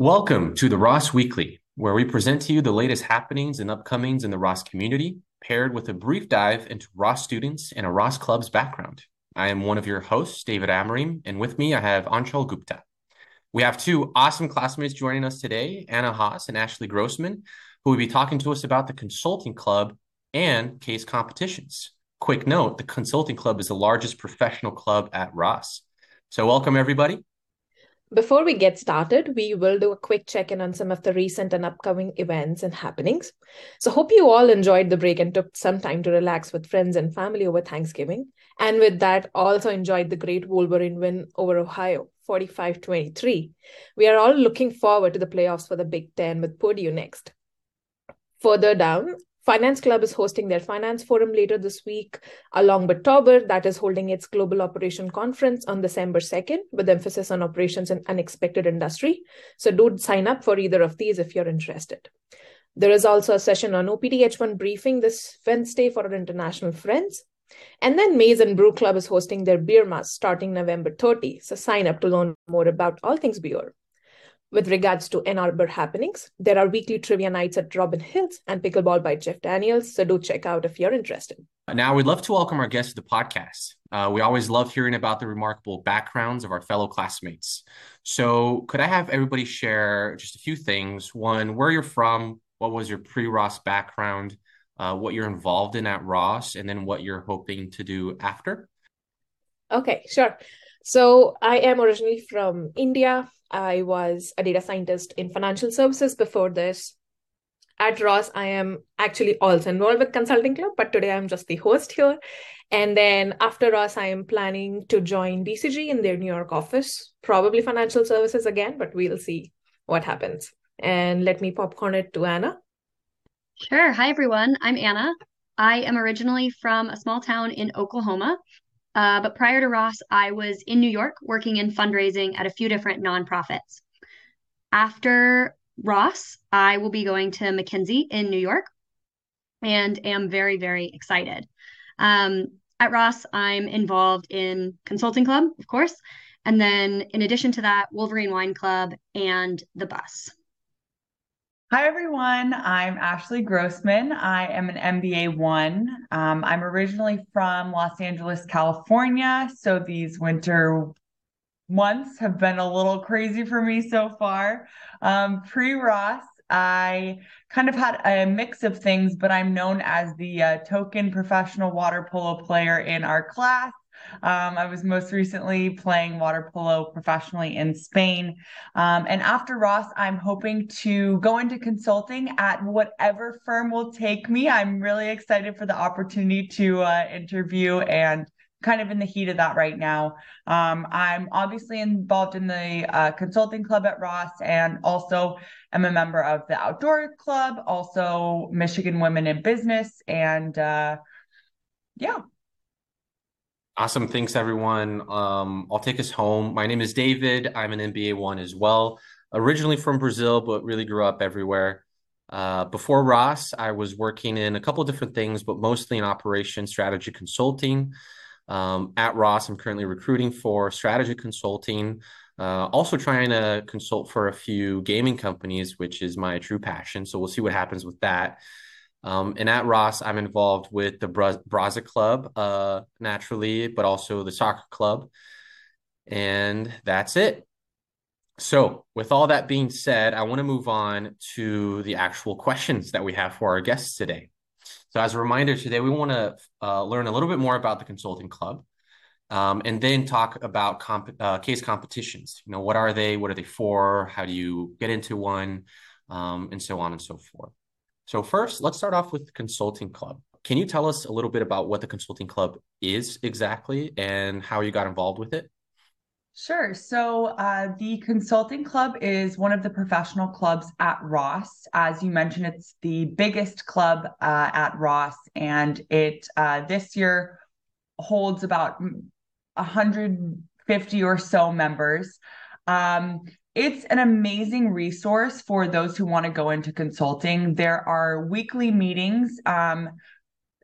Welcome to the Ross Weekly, where we present to you the latest happenings and upcomings in the Ross community, paired with a brief dive into Ross students and a Ross Club's background. I am one of your hosts, David Amarim, and with me I have Anshul Gupta. We have two awesome classmates joining us today, Anna Haas and Ashley Grossman, who will be talking to us about the Consulting Club and case competitions. Quick note, the Consulting Club is the largest professional club at Ross. So welcome everybody. Before we get started, we will do a quick check in on some of the recent and upcoming events and happenings. So, hope you all enjoyed the break and took some time to relax with friends and family over Thanksgiving. And with that, also enjoyed the great Wolverine win over Ohio, 45 23. We are all looking forward to the playoffs for the Big Ten with Purdue next. Further down, Finance Club is hosting their finance forum later this week, along with Tauber, that is holding its Global Operation Conference on December 2nd, with emphasis on operations in unexpected industry. So do sign up for either of these if you're interested. There is also a session on OPTH1 briefing this Wednesday for our international friends. And then Maize and Brew Club is hosting their beer mass starting November 30. So sign up to learn more about all things beer. With regards to Ann Arbor happenings, there are weekly trivia nights at Robin Hills and Pickleball by Jeff Daniels. So do check out if you're interested. Now, we'd love to welcome our guests to the podcast. Uh, we always love hearing about the remarkable backgrounds of our fellow classmates. So, could I have everybody share just a few things? One, where you're from, what was your pre Ross background, uh, what you're involved in at Ross, and then what you're hoping to do after? Okay, sure. So, I am originally from India. I was a data scientist in financial services before this. At Ross, I am actually also involved with Consulting Club, but today I'm just the host here. And then after Ross, I am planning to join BCG in their New York office, probably financial services again, but we'll see what happens. And let me popcorn it to Anna. Sure. Hi, everyone. I'm Anna. I am originally from a small town in Oklahoma, uh, but prior to Ross, I was in New York working in fundraising at a few different nonprofits. After Ross, I will be going to McKinsey in New York and am very, very excited. Um, at Ross, I'm involved in Consulting Club, of course. And then in addition to that, Wolverine Wine Club and The Bus. Hi, everyone. I'm Ashley Grossman. I am an MBA one. Um, I'm originally from Los Angeles, California. So these winter months have been a little crazy for me so far. Um, Pre Ross, I kind of had a mix of things, but I'm known as the uh, token professional water polo player in our class. Um, I was most recently playing water polo professionally in Spain. Um, and after Ross, I'm hoping to go into consulting at whatever firm will take me. I'm really excited for the opportunity to uh, interview and kind of in the heat of that right now. Um, I'm obviously involved in the uh, consulting club at Ross and also am a member of the outdoor club, also Michigan Women in Business. And uh, yeah, Awesome. Thanks, everyone. Um, I'll take us home. My name is David. I'm an MBA one as well. Originally from Brazil, but really grew up everywhere. Uh, before Ross, I was working in a couple different things, but mostly in operation strategy consulting. Um, at Ross, I'm currently recruiting for strategy consulting. Uh, also trying to consult for a few gaming companies, which is my true passion. So we'll see what happens with that. Um, and at Ross, I'm involved with the Bra- Braza Club, uh, naturally, but also the soccer club. And that's it. So, with all that being said, I want to move on to the actual questions that we have for our guests today. So, as a reminder, today we want to uh, learn a little bit more about the Consulting Club. Um, and then talk about comp- uh, case competitions. You know, what are they? What are they for? How do you get into one? Um, and so on and so forth. So first, let's start off with the Consulting Club. Can you tell us a little bit about what the Consulting Club is exactly and how you got involved with it? Sure. So uh, the Consulting Club is one of the professional clubs at Ross. As you mentioned, it's the biggest club uh, at Ross, and it uh, this year holds about 150 or so members. Um, it's an amazing resource for those who want to go into consulting. There are weekly meetings um,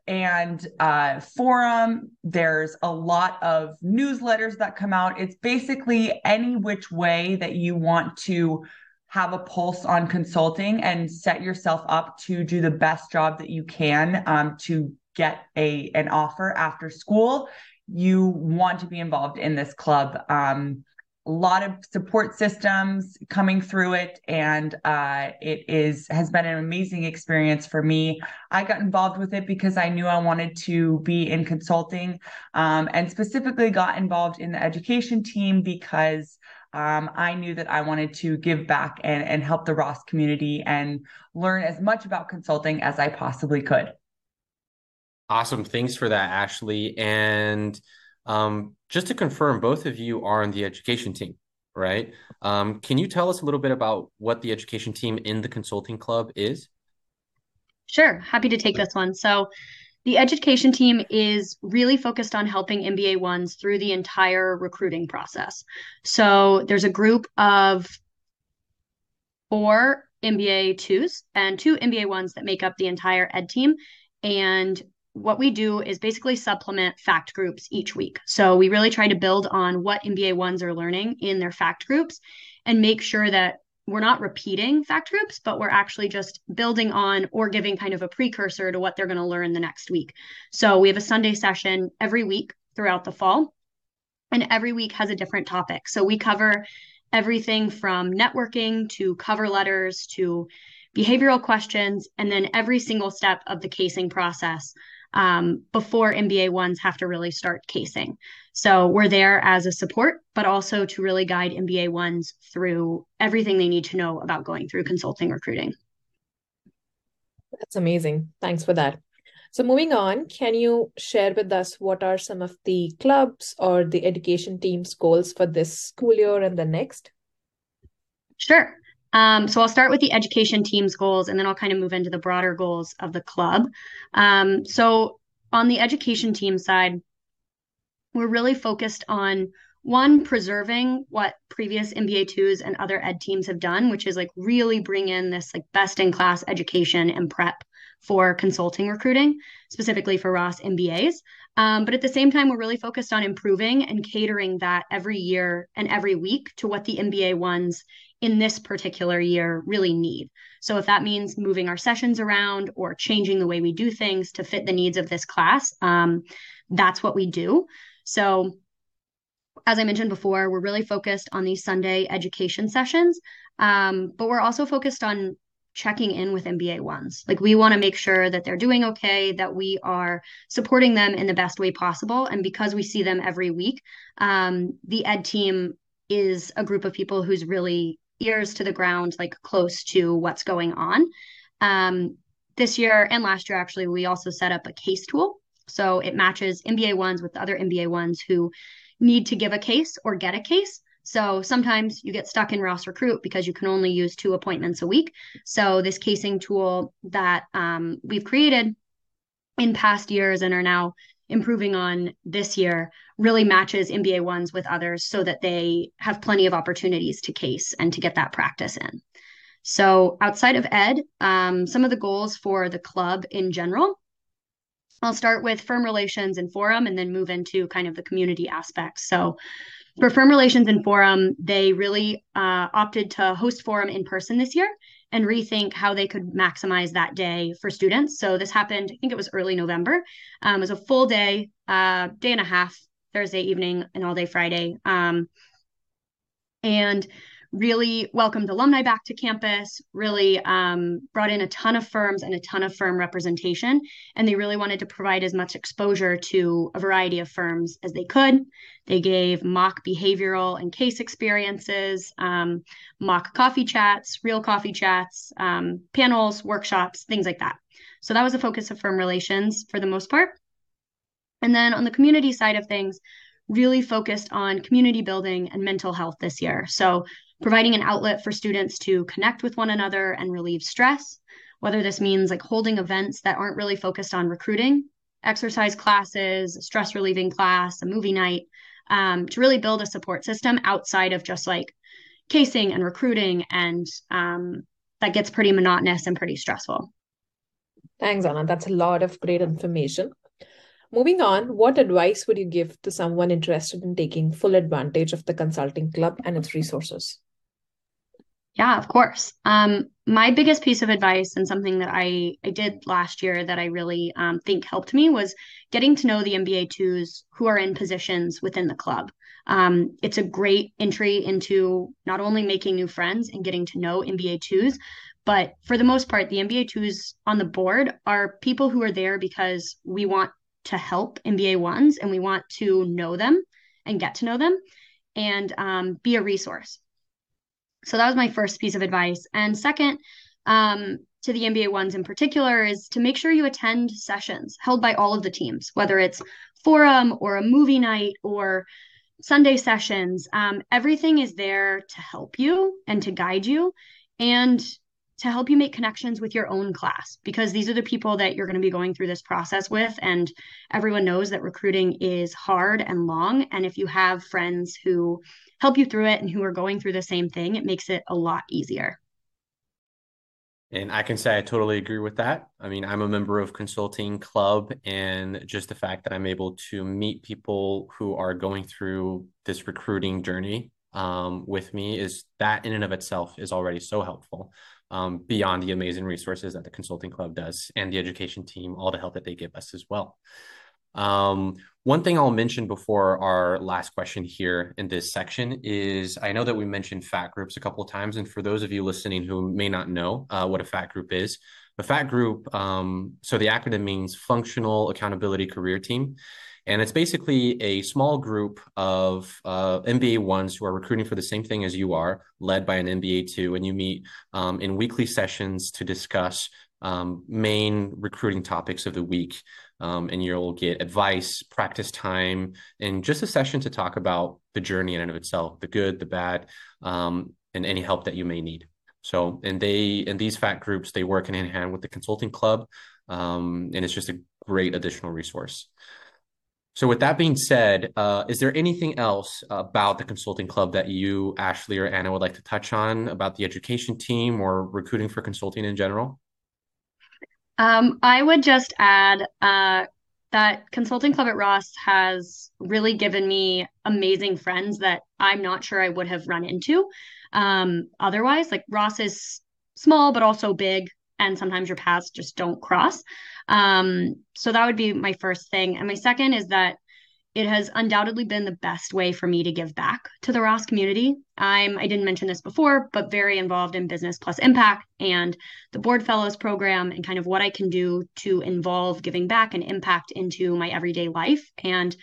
and uh, forum. There's a lot of newsletters that come out. It's basically any which way that you want to have a pulse on consulting and set yourself up to do the best job that you can um, to get a an offer after school you want to be involved in this club um, a lot of support systems coming through it and uh, it is has been an amazing experience for me. I got involved with it because i knew i wanted to be in consulting um, and specifically got involved in the education team because um, i knew that i wanted to give back and, and help the ross community and learn as much about consulting as i possibly could. Awesome. Thanks for that ashley. And um, just to confirm, both of you are on the education team, right? Um, can you tell us a little bit about what the education team in the consulting club is? Sure, happy to take this one. So, the education team is really focused on helping MBA ones through the entire recruiting process. So, there's a group of four MBA twos and two MBA ones that make up the entire ed team. And what we do is basically supplement fact groups each week. So we really try to build on what MBA ones are learning in their fact groups and make sure that we're not repeating fact groups, but we're actually just building on or giving kind of a precursor to what they're going to learn the next week. So we have a Sunday session every week throughout the fall, and every week has a different topic. So we cover everything from networking to cover letters to behavioral questions, and then every single step of the casing process um, before MBA ones have to really start casing. So we're there as a support, but also to really guide MBA ones through everything they need to know about going through consulting recruiting. That's amazing. Thanks for that. So, moving on, can you share with us what are some of the clubs or the education team's goals for this school year and the next? Sure. Um, so I'll start with the education team's goals and then I'll kind of move into the broader goals of the club. Um, so on the education team side, we're really focused on one, preserving what previous MBA twos and other ed teams have done, which is like really bring in this like best in class education and prep for consulting recruiting, specifically for Ross MBAs. Um, but at the same time, we're really focused on improving and catering that every year and every week to what the MBA ones in this particular year really need. So if that means moving our sessions around or changing the way we do things to fit the needs of this class, um, that's what we do. So as I mentioned before, we're really focused on these Sunday education sessions, um, but we're also focused on checking in with MBA ones. Like we want to make sure that they're doing okay, that we are supporting them in the best way possible. And because we see them every week, um, the ed team is a group of people who's really ears to the ground, like close to what's going on. Um, this year and last year, actually, we also set up a case tool. So it matches MBA ones with other MBA ones who need to give a case or get a case. So sometimes you get stuck in Ross Recruit because you can only use two appointments a week. So this casing tool that um, we've created in past years and are now improving on this year really matches MBA ones with others so that they have plenty of opportunities to case and to get that practice in. So, outside of ed, um, some of the goals for the club in general. I'll start with firm relations and forum and then move into kind of the community aspects. So, for firm relations and forum, they really uh, opted to host forum in person this year and rethink how they could maximize that day for students. So this happened, I think it was early November. Um, it was a full day, uh, day and a half, Thursday evening and all day Friday. Um, and really welcomed alumni back to campus, really um, brought in a ton of firms and a ton of firm representation. And they really wanted to provide as much exposure to a variety of firms as they could. They gave mock behavioral and case experiences, um, mock coffee chats, real coffee chats, um, panels, workshops, things like that. So that was the focus of firm relations for the most part. And then on the community side of things, really focused on community building and mental health this year. So providing an outlet for students to connect with one another and relieve stress, whether this means like holding events that aren't really focused on recruiting, exercise classes, stress relieving class, a movie night, um, to really build a support system outside of just like casing and recruiting. And um, that gets pretty monotonous and pretty stressful. Thanks, Anna. That's a lot of great information. Moving on, what advice would you give to someone interested in taking full advantage of the consulting club and its resources? Yeah, of course. Um, my biggest piece of advice and something that I, I did last year that I really um, think helped me was getting to know the MBA twos who are in positions within the club. Um, it's a great entry into not only making new friends and getting to know MBA twos, but for the most part, the MBA twos on the board are people who are there because we want to help MBA ones and we want to know them and get to know them and um, be a resource. So that was my first piece of advice. And second, um, to the MBA ones in particular, is to make sure you attend sessions held by all of the teams, whether it's forum or a movie night or Sunday sessions. Um, everything is there to help you and to guide you. And to help you make connections with your own class because these are the people that you're going to be going through this process with and everyone knows that recruiting is hard and long and if you have friends who help you through it and who are going through the same thing it makes it a lot easier and I can say I totally agree with that. I mean, I'm a member of consulting club and just the fact that I'm able to meet people who are going through this recruiting journey um, with me is that in and of itself is already so helpful um, beyond the amazing resources that the consulting club does and the education team, all the help that they give us as well. Um, one thing I'll mention before our last question here in this section is I know that we mentioned FACT groups a couple of times. And for those of you listening who may not know uh, what a FACT group is, a FACT group, um, so the acronym means Functional Accountability Career Team. And it's basically a small group of uh, MBA ones who are recruiting for the same thing as you are, led by an MBA two, and you meet um, in weekly sessions to discuss um, main recruiting topics of the week. Um, and you'll get advice, practice time, and just a session to talk about the journey in and of itself, the good, the bad, um, and any help that you may need. So, and they and these FACT groups they work hand in hand with the consulting club, um, and it's just a great additional resource. So, with that being said, uh, is there anything else about the consulting club that you, Ashley, or Anna would like to touch on about the education team or recruiting for consulting in general? Um, I would just add uh, that Consulting Club at Ross has really given me amazing friends that I'm not sure I would have run into um, otherwise. Like Ross is small, but also big, and sometimes your paths just don't cross. Um, so that would be my first thing. And my second is that it has undoubtedly been the best way for me to give back to the Ross community. I'm I didn't mention this before, but very involved in business plus impact and the board fellows program and kind of what I can do to involve giving back and impact into my everyday life. And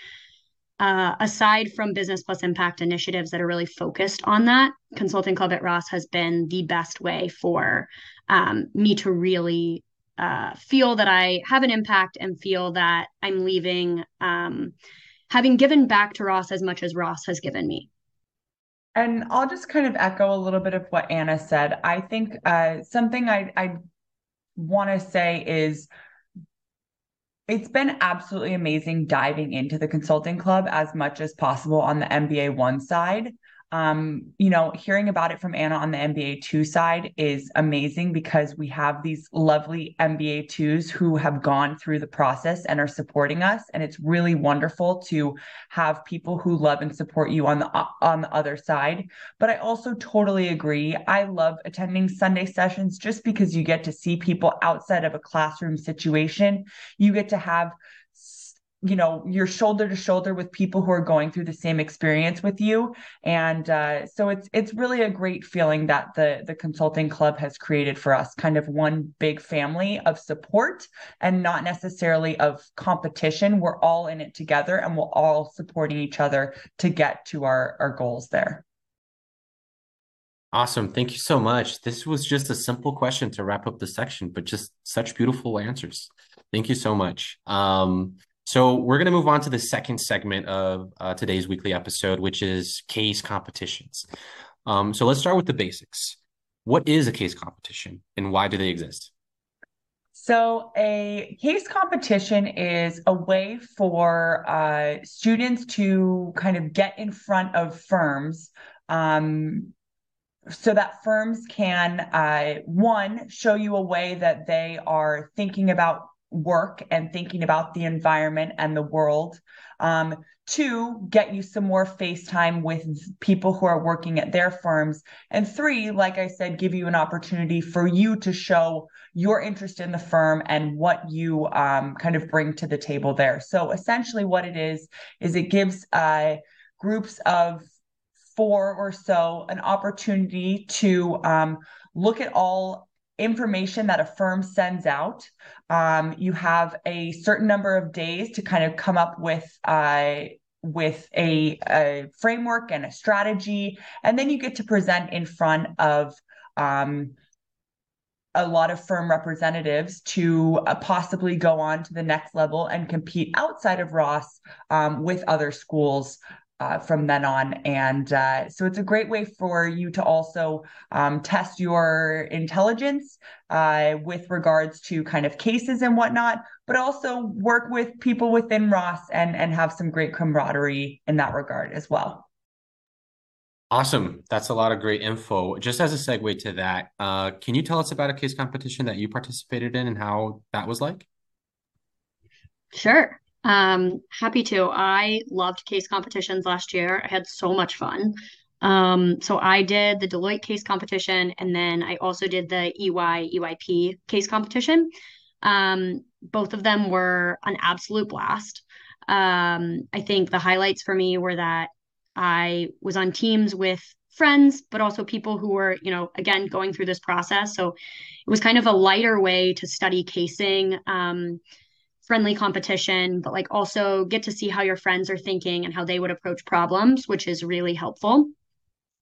uh, aside from business plus impact initiatives that are really focused on that, Consulting Club at Ross has been the best way for um, me to really uh, feel that I have an impact and feel that I'm leaving, um, having given back to Ross as much as Ross has given me. And I'll just kind of echo a little bit of what Anna said. I think uh, something I, I want to say is it's been absolutely amazing diving into the consulting club as much as possible on the MBA one side um, you know, hearing about it from Anna on the MBA two side is amazing because we have these lovely MBA twos who have gone through the process and are supporting us, and it's really wonderful to have people who love and support you on the on the other side. But I also totally agree. I love attending Sunday sessions just because you get to see people outside of a classroom situation. You get to have you know you're shoulder to shoulder with people who are going through the same experience with you and uh, so it's it's really a great feeling that the the consulting club has created for us kind of one big family of support and not necessarily of competition we're all in it together and we're all supporting each other to get to our our goals there Awesome. Thank you so much. This was just a simple question to wrap up the section, but just such beautiful answers. Thank you so much. Um, so we're going to move on to the second segment of uh, today's weekly episode, which is case competitions. Um, so let's start with the basics. What is a case competition and why do they exist? So, a case competition is a way for uh, students to kind of get in front of firms um, so that firms can, uh, one, show you a way that they are thinking about work and thinking about the environment and the world. Um, Two, get you some more face time with people who are working at their firms. And three, like I said, give you an opportunity for you to show your interest in the firm and what you um, kind of bring to the table there. So essentially, what it is, is it gives uh, groups of four or so an opportunity to um, look at all information that a firm sends out. Um, you have a certain number of days to kind of come up with uh, with a, a, framework and a strategy, and then you get to present in front of um, a lot of firm representatives to uh, possibly go on to the next level and compete outside of Ross um, with other schools uh, from then on. And uh, so it's a great way for you to also um, test your intelligence uh, with regards to kind of cases and whatnot, but also work with people within Ross and, and have some great camaraderie in that regard as well. Awesome. That's a lot of great info. Just as a segue to that, uh, can you tell us about a case competition that you participated in and how that was like? Sure. Um, happy to. I loved case competitions last year. I had so much fun. Um, so I did the Deloitte case competition, and then I also did the EY EYP case competition. Um, both of them were an absolute blast. Um, I think the highlights for me were that I was on teams with friends, but also people who were, you know, again, going through this process. So it was kind of a lighter way to study casing. Um, friendly competition, but like also get to see how your friends are thinking and how they would approach problems, which is really helpful.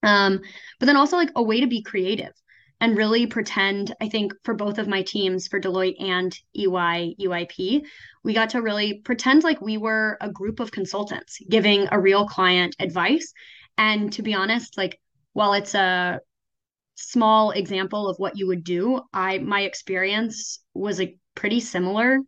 Um, but then also like a way to be creative and really pretend. I think for both of my teams, for Deloitte and EY, EYP, we got to really pretend like we were a group of consultants giving a real client advice. And to be honest, like while it's a small example of what you would do, I my experience was like pretty similar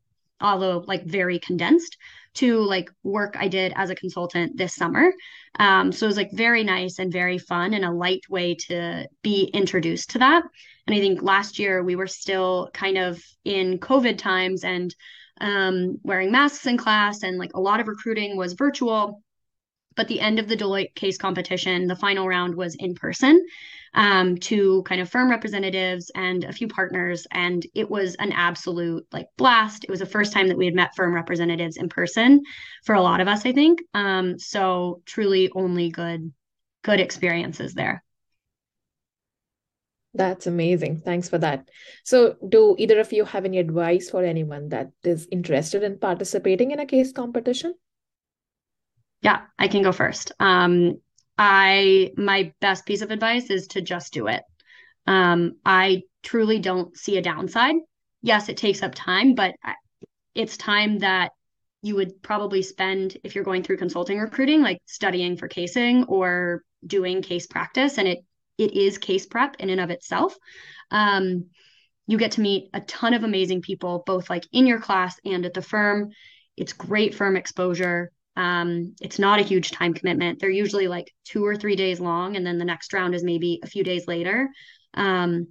although like very condensed to like work I did as a consultant this summer. Um, so it was like very nice and very fun and a light way to be introduced to that. And I think last year we were still kind of in COVID times and um, wearing masks in class, and like a lot of recruiting was virtual. But the end of the Deloitte case competition, the final round was in person um, to kind of firm representatives and a few partners. And it was an absolute like blast. It was the first time that we had met firm representatives in person for a lot of us, I think. Um, so truly only good, good experiences there. That's amazing. Thanks for that. So, do either of you have any advice for anyone that is interested in participating in a case competition? Yeah, I can go first. Um, I my best piece of advice is to just do it. Um, I truly don't see a downside. Yes, it takes up time, but it's time that you would probably spend if you're going through consulting recruiting, like studying for casing or doing case practice, and it it is case prep in and of itself. Um, you get to meet a ton of amazing people, both like in your class and at the firm. It's great firm exposure. Um, it's not a huge time commitment. They're usually like two or three days long, and then the next round is maybe a few days later. Um,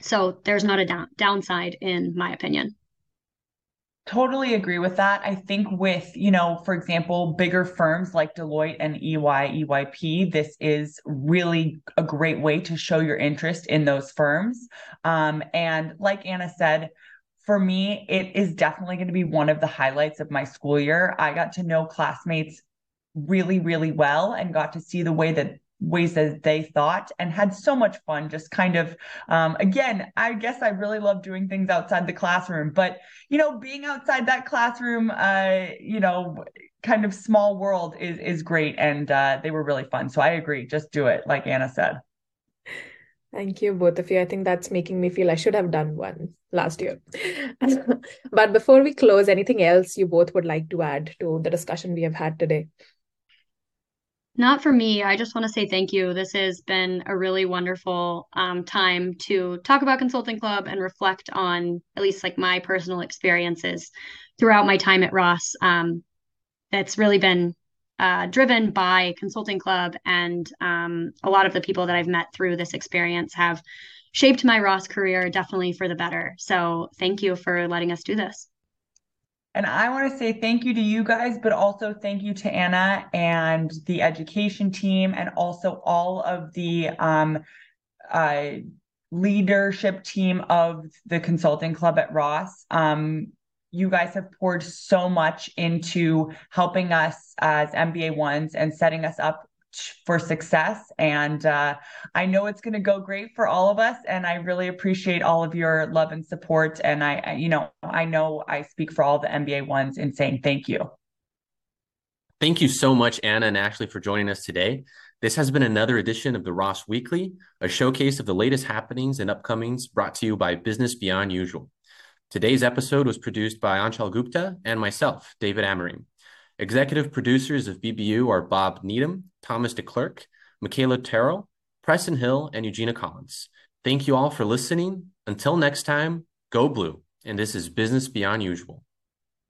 so there's not a down- downside, in my opinion. Totally agree with that. I think with, you know, for example, bigger firms like Deloitte and EY, EYP, this is really a great way to show your interest in those firms. Um, and like Anna said, for me, it is definitely going to be one of the highlights of my school year. I got to know classmates really, really well and got to see the way that ways that they thought and had so much fun just kind of um, again i guess i really love doing things outside the classroom but you know being outside that classroom uh, you know kind of small world is is great and uh, they were really fun so i agree just do it like anna said Thank you, both of you. I think that's making me feel I should have done one last year. but before we close, anything else you both would like to add to the discussion we have had today? Not for me. I just want to say thank you. This has been a really wonderful um, time to talk about Consulting Club and reflect on at least like my personal experiences throughout my time at Ross. Um, that's really been uh, driven by Consulting Club, and um, a lot of the people that I've met through this experience have shaped my Ross career definitely for the better. So thank you for letting us do this. And I want to say thank you to you guys, but also thank you to Anna and the education team, and also all of the um, uh, leadership team of the consulting club at Ross. Um, you guys have poured so much into helping us as MBA ones and setting us up for success. And uh, I know it's going to go great for all of us. And I really appreciate all of your love and support. And I, you know, I know I speak for all the MBA ones in saying thank you. Thank you so much, Anna and Ashley, for joining us today. This has been another edition of the Ross Weekly, a showcase of the latest happenings and upcomings brought to you by Business Beyond Usual. Today's episode was produced by Anchal Gupta and myself, David Amarim. Executive producers of BBU are Bob Needham, Thomas DeClerc, Michaela Terrell, Preston Hill, and Eugenia Collins. Thank you all for listening. Until next time, go blue. And this is Business Beyond Usual.